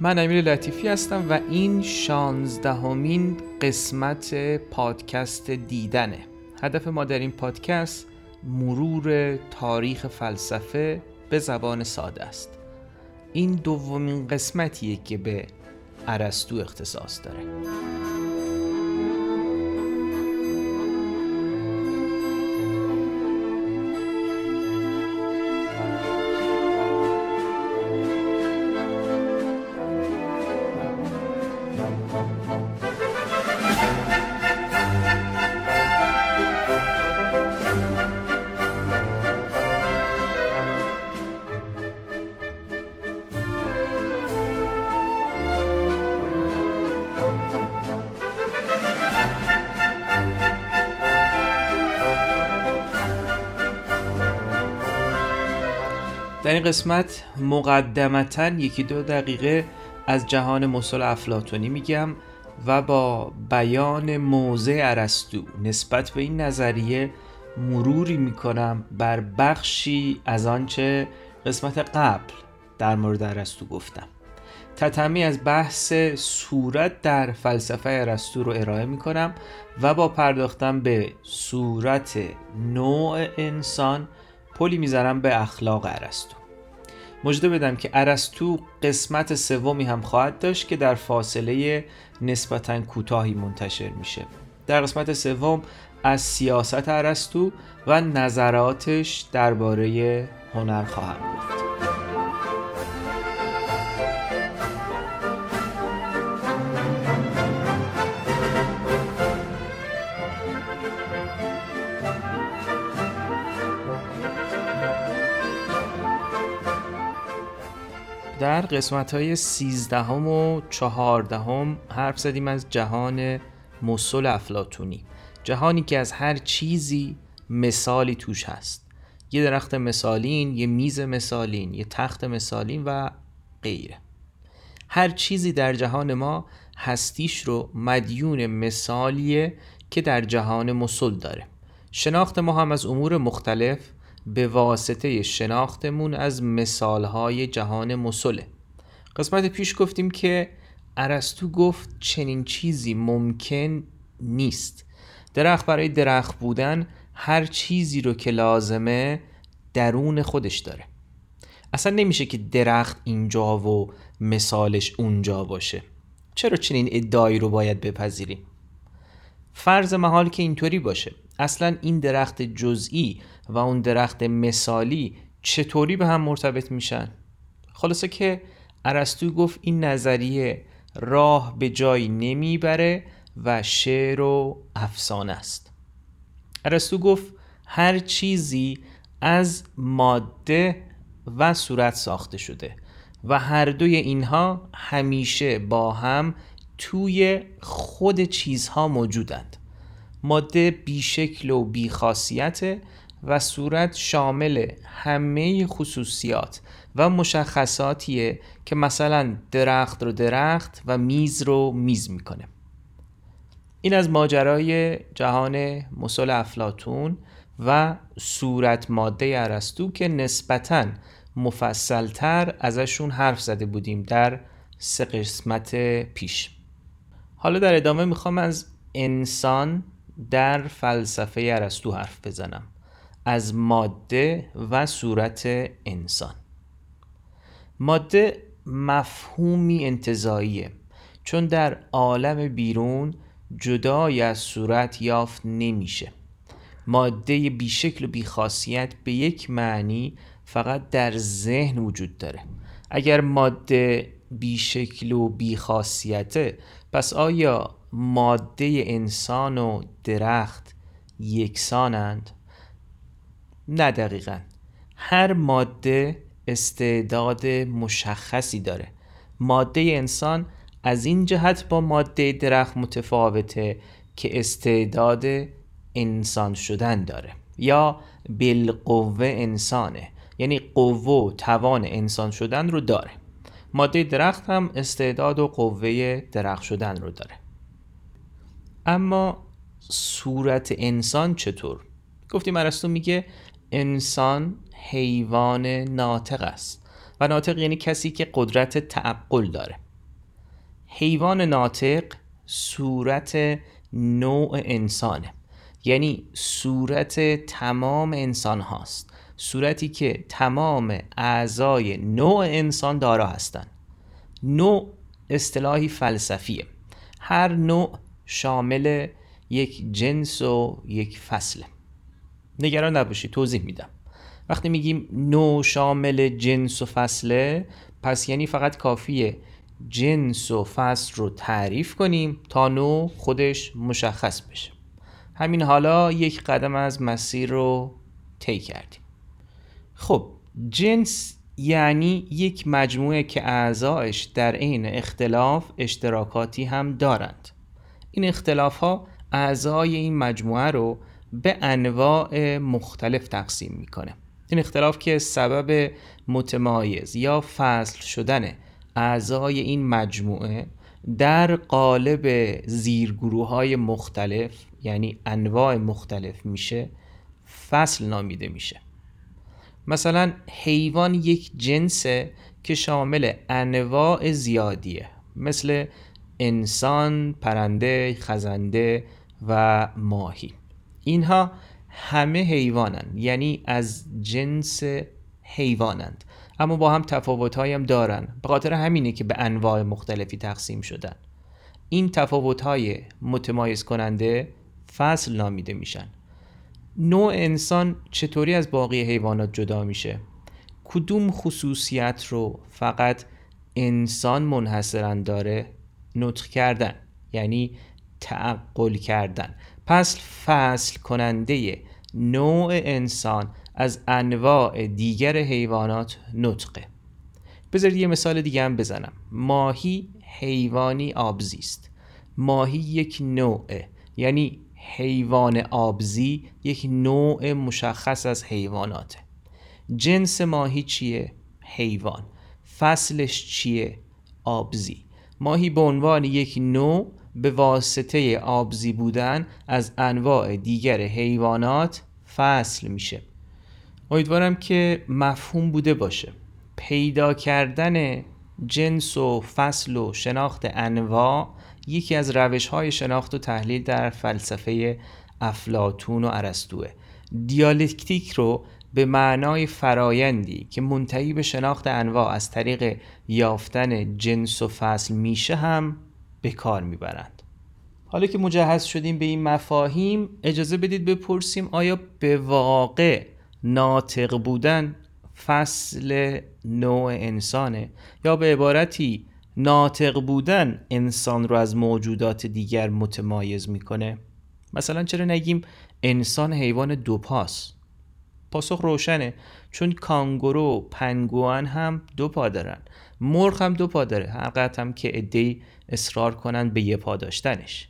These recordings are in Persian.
من امیر لطیفی هستم و این شانزدهمین قسمت پادکست دیدنه. هدف ما در این پادکست مرور تاریخ فلسفه به زبان ساده است. این دومین قسمتیه که به ارسطو اختصاص داره. این قسمت مقدمتا یکی دو دقیقه از جهان مسل افلاتونی میگم و با بیان موضع ارسطو. نسبت به این نظریه مروری می‌کنم بر بخشی از آنچه قسمت قبل در مورد ارسطو گفتم. تتمی از بحث صورت در فلسفه ارسطو رو ارائه می‌کنم و با پرداختن به صورت نوع انسان پلی می‌ذارم به اخلاق ارسطو. مجده بدم که ارسطو قسمت سومی هم خواهد داشت که در فاصله نسبتا کوتاهی منتشر میشه. در قسمت سوم از سیاست ارسطو و نظراتش درباره هنر خواهم گفت در قسمت های سیزدهم و چهاردهم حرف زدیم از جهان مسل افلاتونی جهانی که از هر چیزی مثالی توش هست. یه درخت مثالین یه میز مثالین یه تخت مثالین و غیره. هر چیزی در جهان ما هستیش رو مدیون مثالیه که در جهان مسل داره. شناخت ما هم از امور مختلف به واسطه شناختمون از مثالهای جهان مسله. قسمت پیش گفتیم که ارسطو گفت چنین چیزی ممکن نیست. درخت برای درخت بودن هر چیزی رو که لازمه درون خودش داره. اصلا نمیشه که درخت اینجا و مثالش اونجا باشه. چرا چنین ادعایی رو باید بپذیریم؟ فرض محال که اینطوری باشه. اصلا این درخت جزئی و اون درخت مثالی چطوری به هم مرتبط میشن؟ خلاصه که ارسطو گفت این نظریه راه به جایی نمی‌بره و شعر و افسانه است. ارسطو گفت هر چیزی از ماده و صورت ساخته شده و هر دوی اینها همیشه با هم توی خود چیزها موجودند. ماده بیشکل و بیخاصیت و صورت شامل همه خصوصیات و مشخصاتیه که مثلا درخت رو درخت و میز رو میز می‌کنه. این از ماجرای جهان مسل افلاتون و صورت ماده ارسطو که نسبتا مفصلتر ازشون حرف زده بودیم در سه قسمت پیش. حالا در ادامه می‌خوام از انسان در فلسفه ارسطو حرف بزنم. از ماده و صورت انسان. ماده مفهومی انتظاییه چون در عالم بیرون جدای از صورت یافت نمیشه. ماده بیشکل و بیخاصیت به یک معنی فقط در ذهن وجود داره. اگر ماده بیشکل و بیخاصیته پس آیا ماده انسان و درخت یکسانند؟ نه دقیقا. هر ماده استعداد مشخصی داره. ماده انسان از این جهت با ماده درخت متفاوته که استعداد انسان شدن داره. یا بالقوه انسانه. یعنی قوه و توان انسان شدن رو داره. ماده درخت هم استعداد و قوه درخت شدن رو داره. اما صورت انسان چطور؟ گفتیم ارسطو میگه انسان حیوان ناطق است. و ناطق یعنی کسی که قدرت تعقل داره. حیوان ناطق صورت نوع انسانه. یعنی صورت تمام انسان هاست. صورتی که تمام اعضای نوع انسان دارا هستند نوع اصطلاحی فلسفیه. هر نوع شامل یک جنس و یک فصله نگران نباشید توضیح میدم. وقتی میگیم نوع شامل جنس و فصله پس یعنی فقط کافیه جنس و فصل رو تعریف کنیم تا نوع خودش مشخص بشه. همین حالا یک قدم از مسیر رو طی کردیم. خب جنس یعنی یک مجموعه که اعضایش در عین اختلاف اشتراکاتی هم دارند. این اختلاف ها اعضای این مجموعه رو به انواع مختلف تقسیم می‌کنه. این اختلاف که سبب متمایز یا فصل شدن اعضای این مجموعه در قالب زیرگروه های مختلف یعنی انواع مختلف میشه فصل نامیده میشه. مثلا حیوان یک جنسه که شامل انواع زیادیه. مثل انسان، پرنده، خزنده و ماهی. اینها همه حیوانند یعنی از جنس حیوانند. اما با هم تفاوت هم دارن. به خاطر همینه که به انواع مختلفی تقسیم شدن. این تفاوت های متمایز کننده فصل نامیده میشن. نوع انسان چطوری از باقی حیوانات جدا میشه؟ کدوم خصوصیت رو فقط انسان منحصرا داره؟ نطق کردن یعنی تعقل کردن. پس فصل کننده نوع انسان از انواع دیگر حیوانات نطقه. بذارید یه مثال دیگه هم بزنم. ماهی حیوانی آبزی است. ماهی یک نوعه یعنی حیوان آبزی یک نوع مشخص از حیواناته. جنس ماهی چیه؟ حیوان. فصلش چیه؟ آبزی. ماهی به عنوان یک نوع به واسطه آبزی بودن از انواع دیگر حیوانات فصل میشه. امیدوارم که مفهوم بوده باشه. پیدا کردن جنس و فصل و شناخت انواع یکی از روش های شناخت و تحلیل در فلسفه افلاتون و ارسطوه. دیالکتیک رو به معنای فرایندی که منتهی به شناخت انواع از طریق یافتن جنس و فصل میشه هم به کار می‌برند. حالا که مجهز شدیم به این مفاهیم اجازه بدید بپرسیم آیا به واقع ناطق بودن فصل نوع انسانه یا به عبارتی ناطق بودن انسان رو از موجودات دیگر متمایز می‌کنه؟ مثلا چرا نگیم انسان حیوان دو پاس پاسخ روشنه. چون کانگورو و پنگوان هم دو پا دارن. مرغ هم دو پا داره. هر هم که عدهای اصرار کنن به یه پا داشتنش.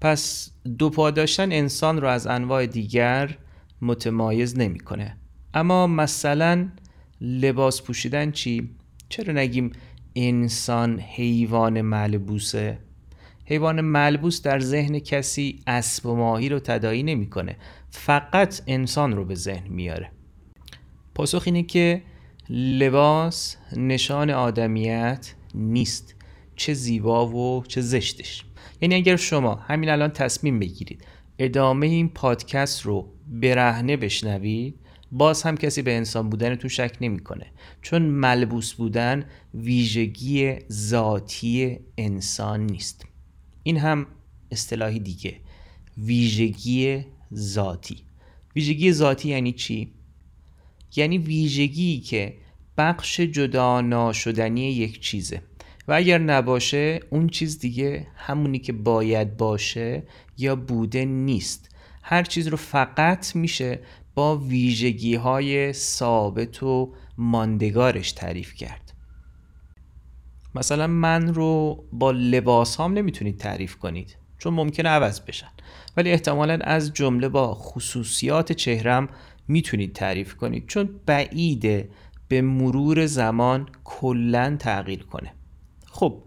پس دو پا داشتن انسان رو از انواع دیگر متمایز نمی‌کنه. اما مثلا لباس پوشیدن چی؟ چرا نگیم انسان حیوان ملبوسه؟ حیوان ملبوس در ذهن کسی اسب و ماهی رو تدایی نمی‌کنه. فقط انسان رو به ذهن میاره. پاسخ اینه که لباس نشان آدمیت نیست. چه زیبا و چه زشتش. یعنی اگر شما همین الان تصمیم بگیرید ادامه این پادکست رو برهنه بشنوید باز هم کسی به انسان بودنتون شک نمی‌کنه. چون ملبوس بودن ویژگی ذاتی انسان نیست. این هم اصطلاحی دیگه. ویژگی ذاتی. ویژگی ذاتی یعنی چی؟ یعنی ویژگی که بخش جدا ناشدنی یک چیزه. و اگر نباشه اون چیز دیگه همونی که باید باشه یا بوده نیست. هر چیز رو فقط میشه با ویژگی های ثابت و ماندگارش تعریف کرد. مثلا من رو با لباس هم نمی‌تونید تعریف کنید. چون ممکنه عوض بشن. ولی احتمالا از جمله با خصوصیات چهرم می‌تونید تعریف کنید. چون بعیده به مرور زمان کلا تغییر کنه. خب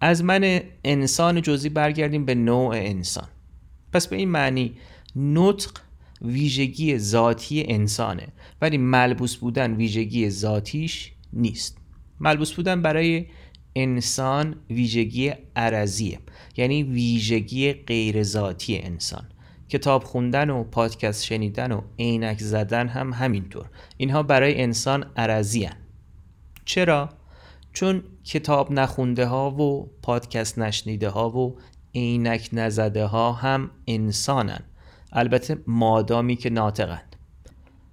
از من انسان جزئی برگردیم به نوع انسان. پس به این معنی نطق ویژگی ذاتی انسانه. ولی ملبوس بودن ویژگی ذاتیش نیست. ملبوس بودن برای انسان ویژگی عرضیه. یعنی ویژگی غیر ذاتی انسان. کتاب خوندن و پادکست شنیدن و عینک زدن هم همینطور. اینها برای انسان عرضی چرا؟ چون کتاب نخونده ها و پادکست نشنیده ها و عینک نزده ها هم انسانن. البته مادامی که ناطقند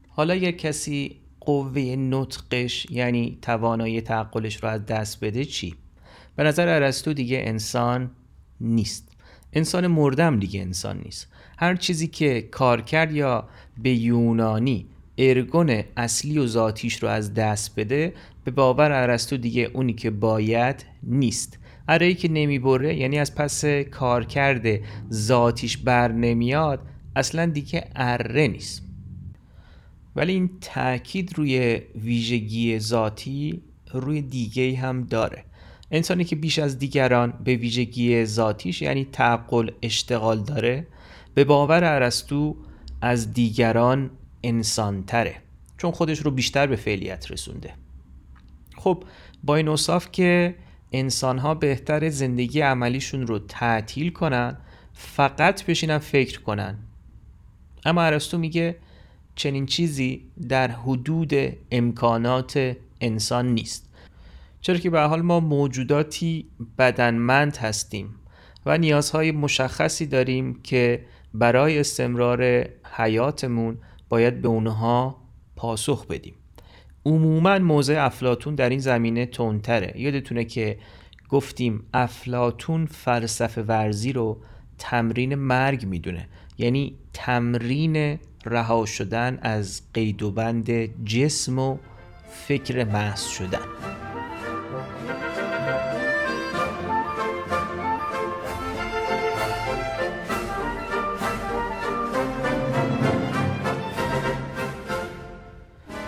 حالا اگر کسی قوه نطقش یعنی توانایی تعقلش رو از دست بده چی؟ به نظر ارسطو دیگه انسان نیست. انسان مردم دیگه انسان نیست. هر چیزی که کار کرد یا به یونانی ارگون اصلی و ذاتیش رو از دست بده به باور ارسطو دیگه اونی که باید نیست. اره که نمی‌بره یعنی از پس کار کرده ذاتیش بر نمیاد اصلا دیگه اره نیست. ولی این تاکید روی ویژگی ذاتی روی دیگه هم داره. انسانی که بیش از دیگران به ویژگی ذاتیش یعنی تعقل اشتغال داره به باور ارسطو از دیگران انسانتره چون خودش رو بیشتر به فعلیت رسونده. خب با این اصاف که انسان ها بهتر زندگی عملیشون رو تعطیل کنن فقط بشینن فکر کنن. اما ارسطو میگه چنین چیزی در حدود امکانات انسان نیست. چرا که به حال ما موجوداتی بدنمند هستیم و نیازهای مشخصی داریم که برای استمرار حیاتمون باید به اونها پاسخ بدیم. عموما موضع افلاتون در این زمینه تندتره. یادتونه که گفتیم افلاتون فلسفه ورزی رو تمرین مرگ می‌دونه. یعنی تمرین رها شدن از قید و بند جسم و فکر محض شدن.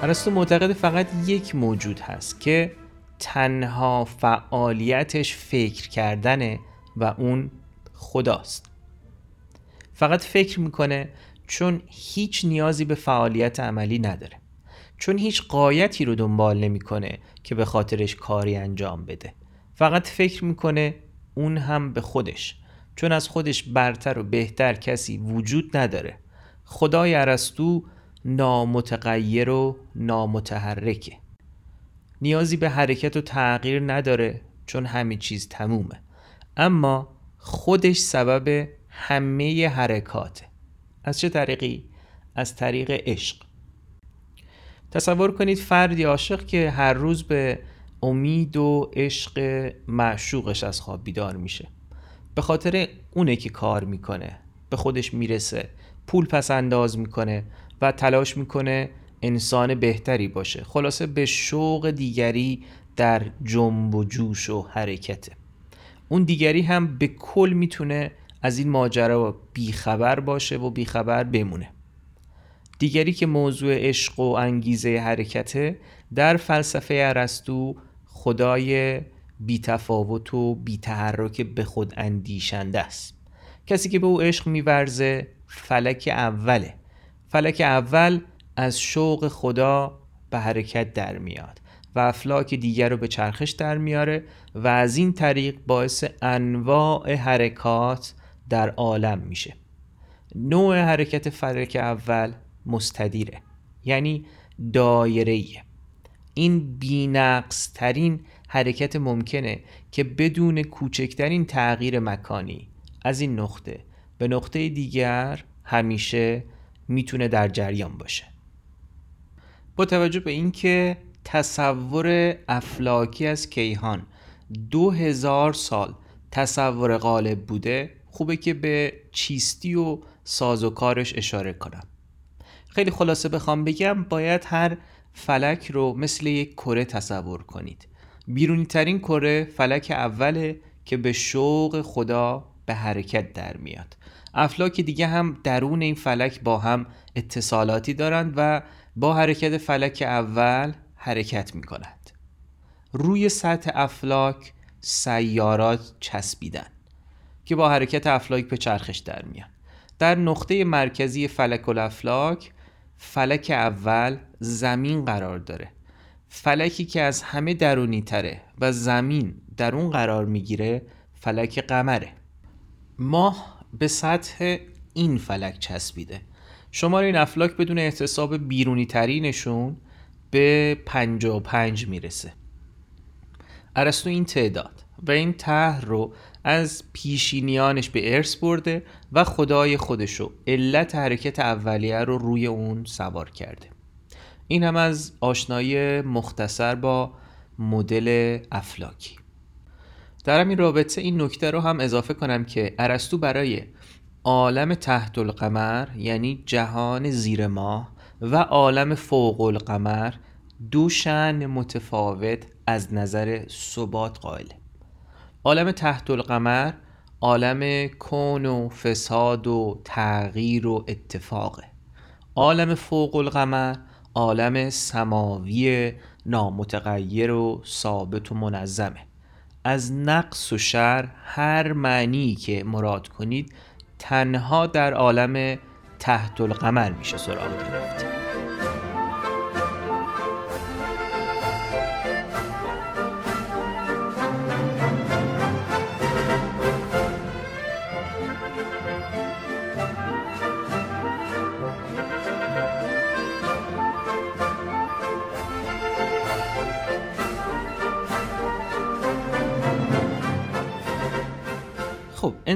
ارسطو معتقد فقط یک موجود هست که تنها فعالیتش فکر کردنه و اون خداست. فقط فکر می‌کنه چون هیچ نیازی به فعالیت عملی نداره. چون هیچ قایتی رو دنبال نمی‌کنه که به خاطرش کاری انجام بده. فقط فکر می‌کنه اون هم به خودش. چون از خودش برتر و بهتر کسی وجود نداره. خدای ارسطو نامتغیر و نامتحرکه. نیازی به حرکت و تغییر نداره چون همه چیز تمومه. اما خودش سبب همه حرکاته. از چه طریقی؟ از طریق عشق. تصور کنید فردی عاشق که هر روز به امید و عشق معشوقش از خواب بیدار میشه. به خاطر اونه که کار می‌کنه به خودش می‌رسه پول پس انداز می‌کنه و تلاش می‌کنه انسان بهتری باشه. خلاصه به شوق دیگری در جنب و جوش و حرکته. اون دیگری هم به کل می‌تونه از این ماجرا بیخبر باشه و بیخبر بمونه. دیگری که موضوع عشق و انگیزه حرکته در فلسفه ارسطو خدای بیتفاوت و بیتحرک به خود اندیشنده است. کسی که به او عشق میورزه فلک اوله. فلک اول از شوق خدا به حرکت در میاد و افلاک دیگر رو به چرخش در میاره و از این طریق باعث انواع حرکات در عالم میشه. نوع حرکت فلک اول مستدیره یعنی دایره این بینقص ترین حرکت ممکنه که بدون کوچکترین تغییر مکانی از این نقطه به نقطه دیگر همیشه می‌تونه در جریان باشه. با توجه به اینکه تصور افلاکی از کیهان دو هزار سال تصور غالب بوده خوبه که به چیستی و سازوکارش اشاره کنم. خیلی خلاصه بخوام بگم باید هر فلک رو مثل یک کره تصور کنید. بیرونی ترین کره فلک اوله که به شوق خدا به حرکت در میاد. افلاک دیگه هم درون این فلک با هم اتصالاتی دارند و با حرکت فلک اول حرکت می کنند. روی سطح افلاک سیارات چسبیدن. که با حرکت افلاک به چرخش در میان. در نقطه مرکزی فلک الافلاک فلک اول زمین قرار داره. فلکی که از همه درونی تره و زمین در اون قرار می‌گیره فلک قمره. ماه به سطح این فلک چسبیده. شمار این افلاک بدون احتساب بیرونی ترینشون به 55 می‌رسه. ارسطو این تعداد و این طرح رو از پیشینیانش به ارث برده و خدای خودشو علت حرکت اولیه رو روی اون سوار کرده. این هم از آشنایی مختصر با مدل افلاکی در همین رابطه این نکته رو هم اضافه کنم که ارسطو برای عالم تحت القمر یعنی جهان زیر ماه و عالم فوق القمر دو شن متفاوت از نظر ثبات قائله. عالم تحت القمر عالم کون و فساد و تغییر و اتفاقه. عالم فوق القمر عالم سماوی نامتغیر و ثابت و منظمه. از نقص و شر هر معنی که مراد کنید تنها در عالم تحت القمر میشه سراغ گرفت.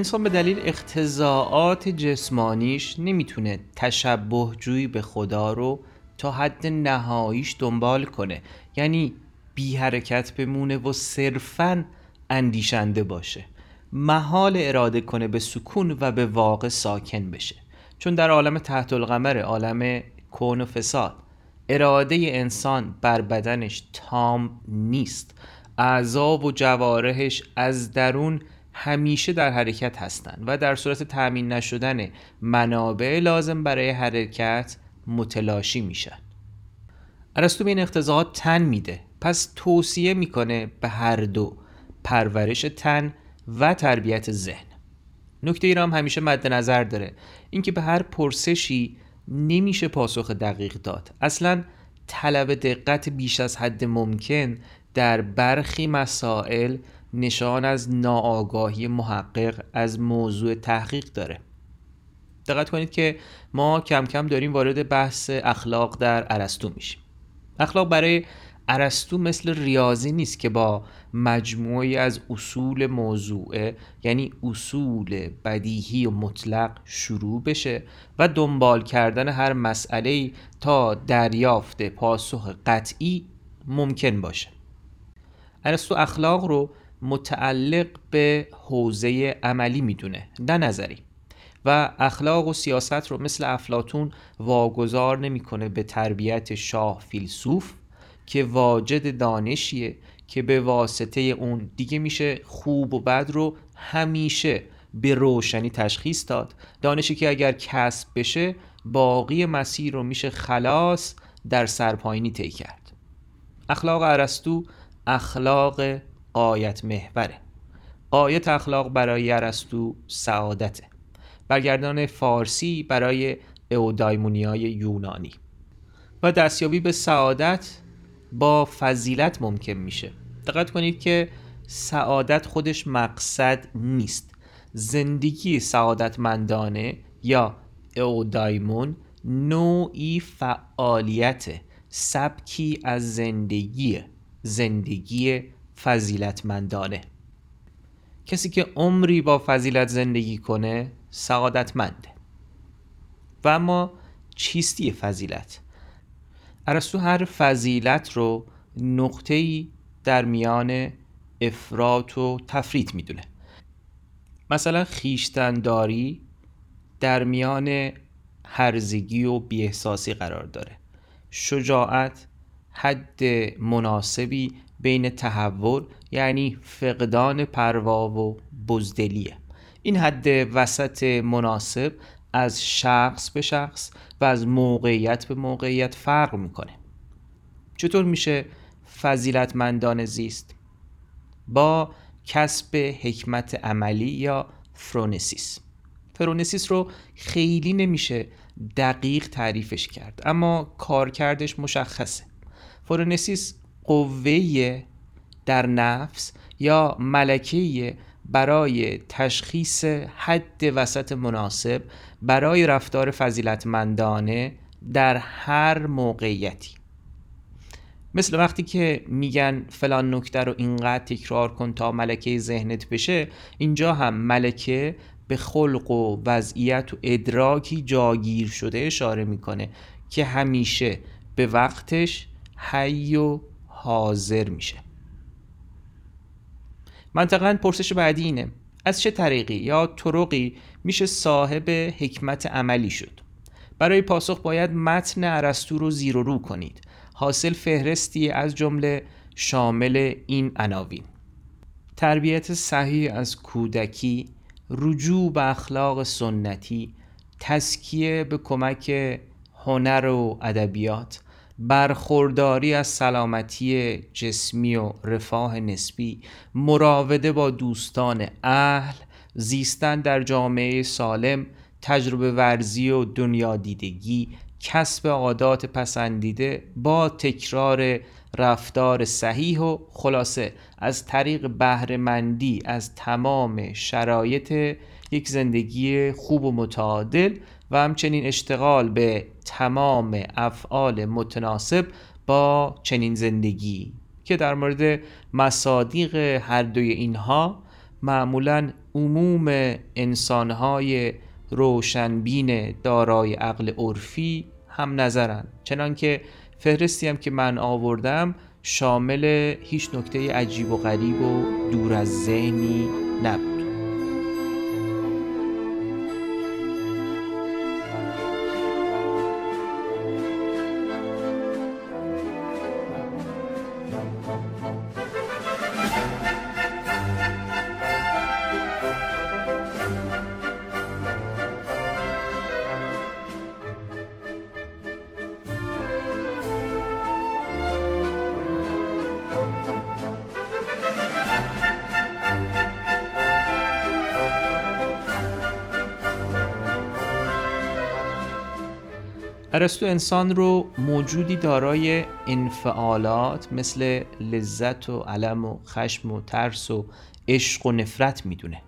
انسان به دلیل اختزاعات جسمانیش نمی‌تونه تشبه جویی به خدا رو تا حد نهاییش دنبال کنه. یعنی بی حرکت بمونه و صرفا اندیشنده باشه. محال اراده کنه به سکون و به واقع ساکن بشه. چون در عالم تحت القمر عالم کون و فساد اراده انسان بر بدنش تام نیست. اعضا و جوارحش از درون همیشه در حرکت هستند و در صورت تأمین نشدن منابع لازم برای حرکت متلاشی میشن. ارسطو به این اقتضاعات تن میده. پس توصیه می‌کنه به هر دو پرورش تن و تربیت ذهن. نکته ای را هم همیشه مد نظر داره. اینکه به هر پرسشی نمیشه پاسخ دقیق داد. اصلا طلب دقت بیش از حد ممکن در برخی مسائل نشان از ناآگاهی محقق از موضوع تحقیق داره. دقت کنید که ما کم کم داریم وارد بحث اخلاق در ارسطو میشیم. اخلاق برای ارسطو مثل ریاضی نیست که با مجموعی از اصول موضوعه یعنی اصول بدیهی و مطلق شروع بشه و دنبال کردن هر مسئله تا دریافت پاسخ قطعی ممکن باشه. ارسطو اخلاق رو متعلق به حوزه عملی می‌دونه نه نظری. و اخلاق و سیاست رو مثل افلاتون واگذار نمی‌کنه به تربیت شاه فیلسوف که واجد دانشیه که به واسطه اون دیگه میشه خوب و بد رو همیشه به روشنی تشخیص داد. دانشی که اگر کسب بشه باقی مسیر رو میشه خلاص در سرپاینی طی کرد. اخلاق ارسطو اخلاق قایت محوره. قایت اخلاق برای ارسطو سعادته. برگردان فارسی برای اودایمونیای یونانی. و دستیابی به سعادت با فضیلت ممکن میشه. دقت کنید که سعادت خودش مقصد نیست. زندگی سعادتمندانه یا اودایمون نوعی فعالیت سبکی از زندگی زندگی فضیلتمندانه. کسی که عمری با فضیلت زندگی کنه سعادتمنده. و اما چیستی فضیلت؟ ارسطو هر فضیلت رو نقطه‌ای در میان افراط و تفریط می‌دونه. مثلا خیشتنداری در میان هرزگی و بیاحساسی قرار داره. شجاعت حد مناسبی بین تحول یعنی فقدان پروا و بزدلیه. این حد وسط مناسب از شخص به شخص و از موقعیت به موقعیت فرق می‌کنه. چطور میشه فضیلتمندان زیست با کسب حکمت عملی یا فرونسیس؟ فرونسیس رو خیلی نمیشه دقیق تعریفش کرد اما کارکردش مشخصه. فرونسیس قوه در نفس یا ملکه برای تشخیص حد وسط مناسب برای رفتار فضیلتمندانه در هر موقعیتی. مثل وقتی که میگن فلان نکته رو اینقدر تکرار کن تا ملکه ذهنت بشه اینجا هم ملکه به خلق و وضعیت و ادراکی جاگیر شده اشاره می‌کنه که همیشه به وقتش حی و حاضر میشه. منطقا پرسش بعدی اینه از چه طریقی یا طرقی میشه صاحب حکمت عملی شد؟ برای پاسخ باید متن عرستو رو زیر و رو کنید. حاصل فهرستی از جمله شامل این عناوین. تربیت صحیح از کودکی رجوع به اخلاق سنتی تسکیه به کمک هنر و ادبیات برخورداری از سلامتی جسمی و رفاه نسبی مراوده با دوستان اهل زیستن در جامعه سالم تجربه ورزی و دنیا دیدگی کسب عادات پسندیده با تکرار رفتار صحیح و خلاصه از طریق بهرهمندی از تمام شرایط یک زندگی خوب و متعادل و همچنین اشتغال به تمام افعال متناسب با چنین زندگی که در مورد مصادیق هر دوی اینها معمولا عموم انسانهای روشنبین دارای عقل عرفی هم نظرن چنانکه فهرستی هم که من آوردم شامل هیچ نکته عجیب و غریب و دور از ذهنی نبود. ارسطو انسان رو موجودی دارای انفعالات مثل لذت و علم و خشم و ترس و عشق و نفرت می‌دونه.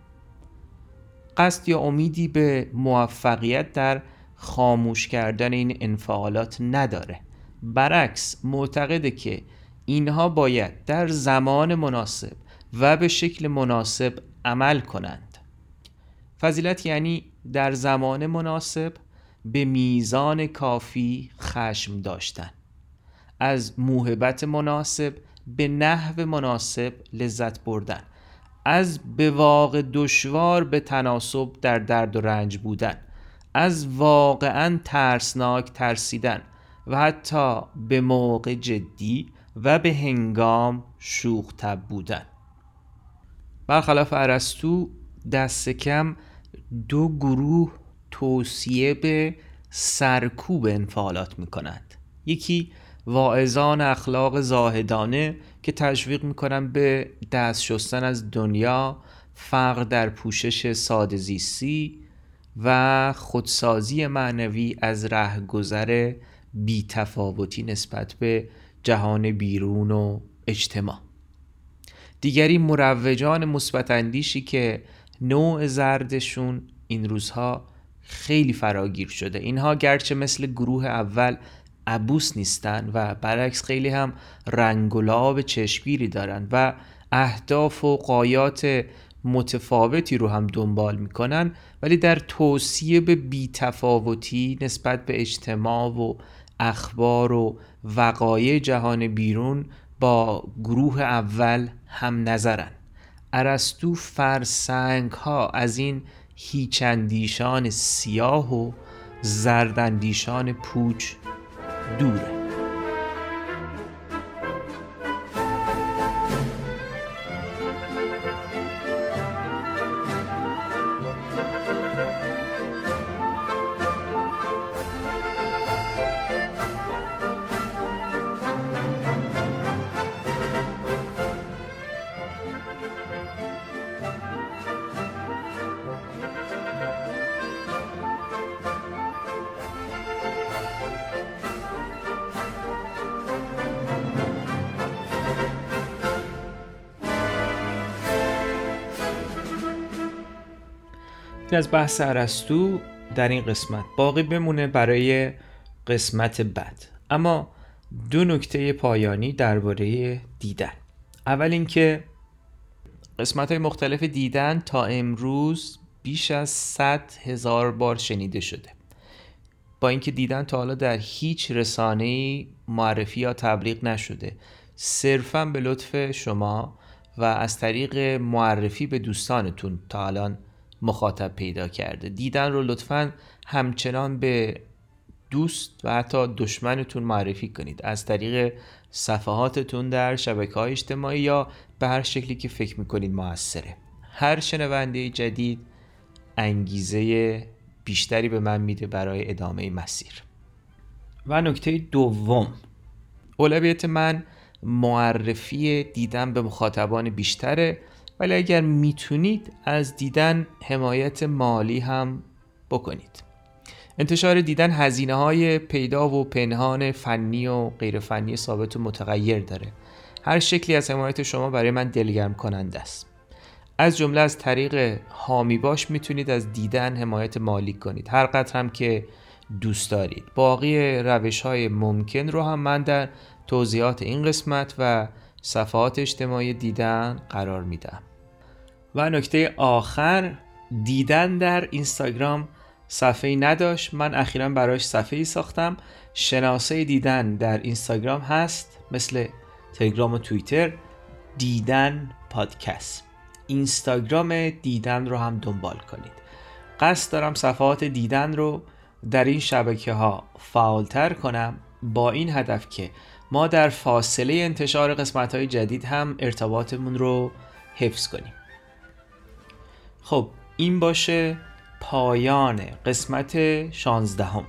قصد یا امیدی به موفقیت در خاموش کردن این انفعالات نداره. برعکس معتقده که اینها باید در زمان مناسب و به شکل مناسب عمل کنند. فضیلت یعنی در زمان مناسب به میزان کافی خشم داشتن. از موهبت مناسب به نحو مناسب لذت بردن. از به واقع دشوار به تناسب در درد و رنج بودن. از واقعا ترسناک ترسیدن و حتی به موقع جدی و به هنگام شوخ تب بودن. برخلاف ارسطو دست کم دو گروه توصیه به سرکوب انفعالات می کنند یکی واعظان اخلاق زاهدانه که تشویق می‌کنن به دست شستن از دنیا فقر در پوشش ساده زیستی و خودسازی معنوی از رهگذر بیتفاوتی نسبت به جهان بیرون و اجتماع. دیگری مروجان مثبت اندیشی که نوع زردشون این روزها خیلی فراگیر شده. اینها گرچه مثل گروه اول عبوس نیستن و برعکس خیلی هم رنگ و لعاب چشمگیری دارن و اهداف و قایات متفاوتی رو هم دنبال می‌کنن ولی در توصیه به بیتفاوتی نسبت به اجتماع و اخبار و وقایع جهان بیرون با گروه اول هم نظرن. ارسطو فرسنگ ها از این هیچندیشان سیاه و زردندیشان پوچ دوره. این از بحث عرستو در این قسمت باقی بمونه برای قسمت بعد. اما دو نکته پایانی درباره دیدن. اول اینکه قسمت های مختلف دیدن تا امروز بیش از 100 هزار بار شنیده شده. با اینکه دیدن تا حالا در هیچ رسانه معرفی یا تبلیغ نشده. صرفا به لطف شما و از طریق معرفی به دوستانتون تا الان مخاطب پیدا کرده. دیدن رو لطفا همچنان به دوست و حتی دشمنتون معرفی کنید. از طریق صفحاتتون در شبکه های اجتماعی یا به هر شکلی که فکر می‌کنید موثره. هر شنونده جدید انگیزه بیشتری به من میده برای ادامه مسیر. و نکته دوم. اولویت من معرفی دیدن به مخاطبان بیشتره. ولی اگر می‌تونید از دیدن حمایت مالی هم بکنید. انتشار دیدن هزینه های پیدا و پنهان فنی و غیر فنی ثابت و متغیر داره. هر شکلی از حمایت شما برای من دلگرم کننده است. از جمله از طریق هامی باش می‌تونید از دیدن حمایت مالی کنید. هر قدر هم که دوست دارید. باقی روش های ممکن رو هم من در توضیحات این قسمت و صفحات اجتماعی دیدن قرار میدم. و نکته آخر دیدن در اینستاگرام صفحه ای نداشت. من اخیرا براش صفحه ای ساختم. شناسه دیدن در اینستاگرام هست مثل تلگرام و توییتر دیدن پادکست. اینستاگرام دیدن رو هم دنبال کنید. قصد دارم صفحات دیدن رو در این شبکه ها فعالتر کنم. با این هدف که ما در فاصله انتشار قسمت های جدید هم ارتباطمون رو حفظ کنیم. خب این باشه پایان قسمت 16 هم.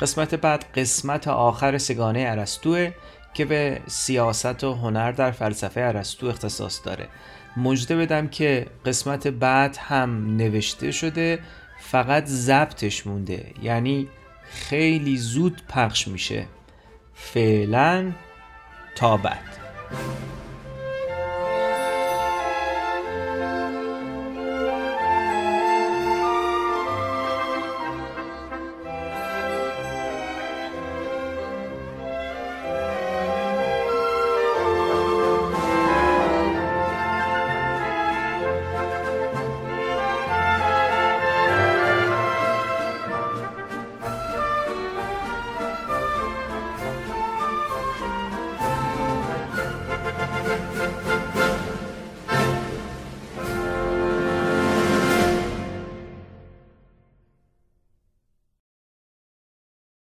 قسمت بعد قسمت آخر سگانه ارسطوه که به سیاست و هنر در فلسفه ارسطو اختصاص داره. مجده بدم که قسمت بعد هم نوشته شده فقط ضبطش مونده. یعنی خیلی زود پخش میشه. فعلا تا بعد.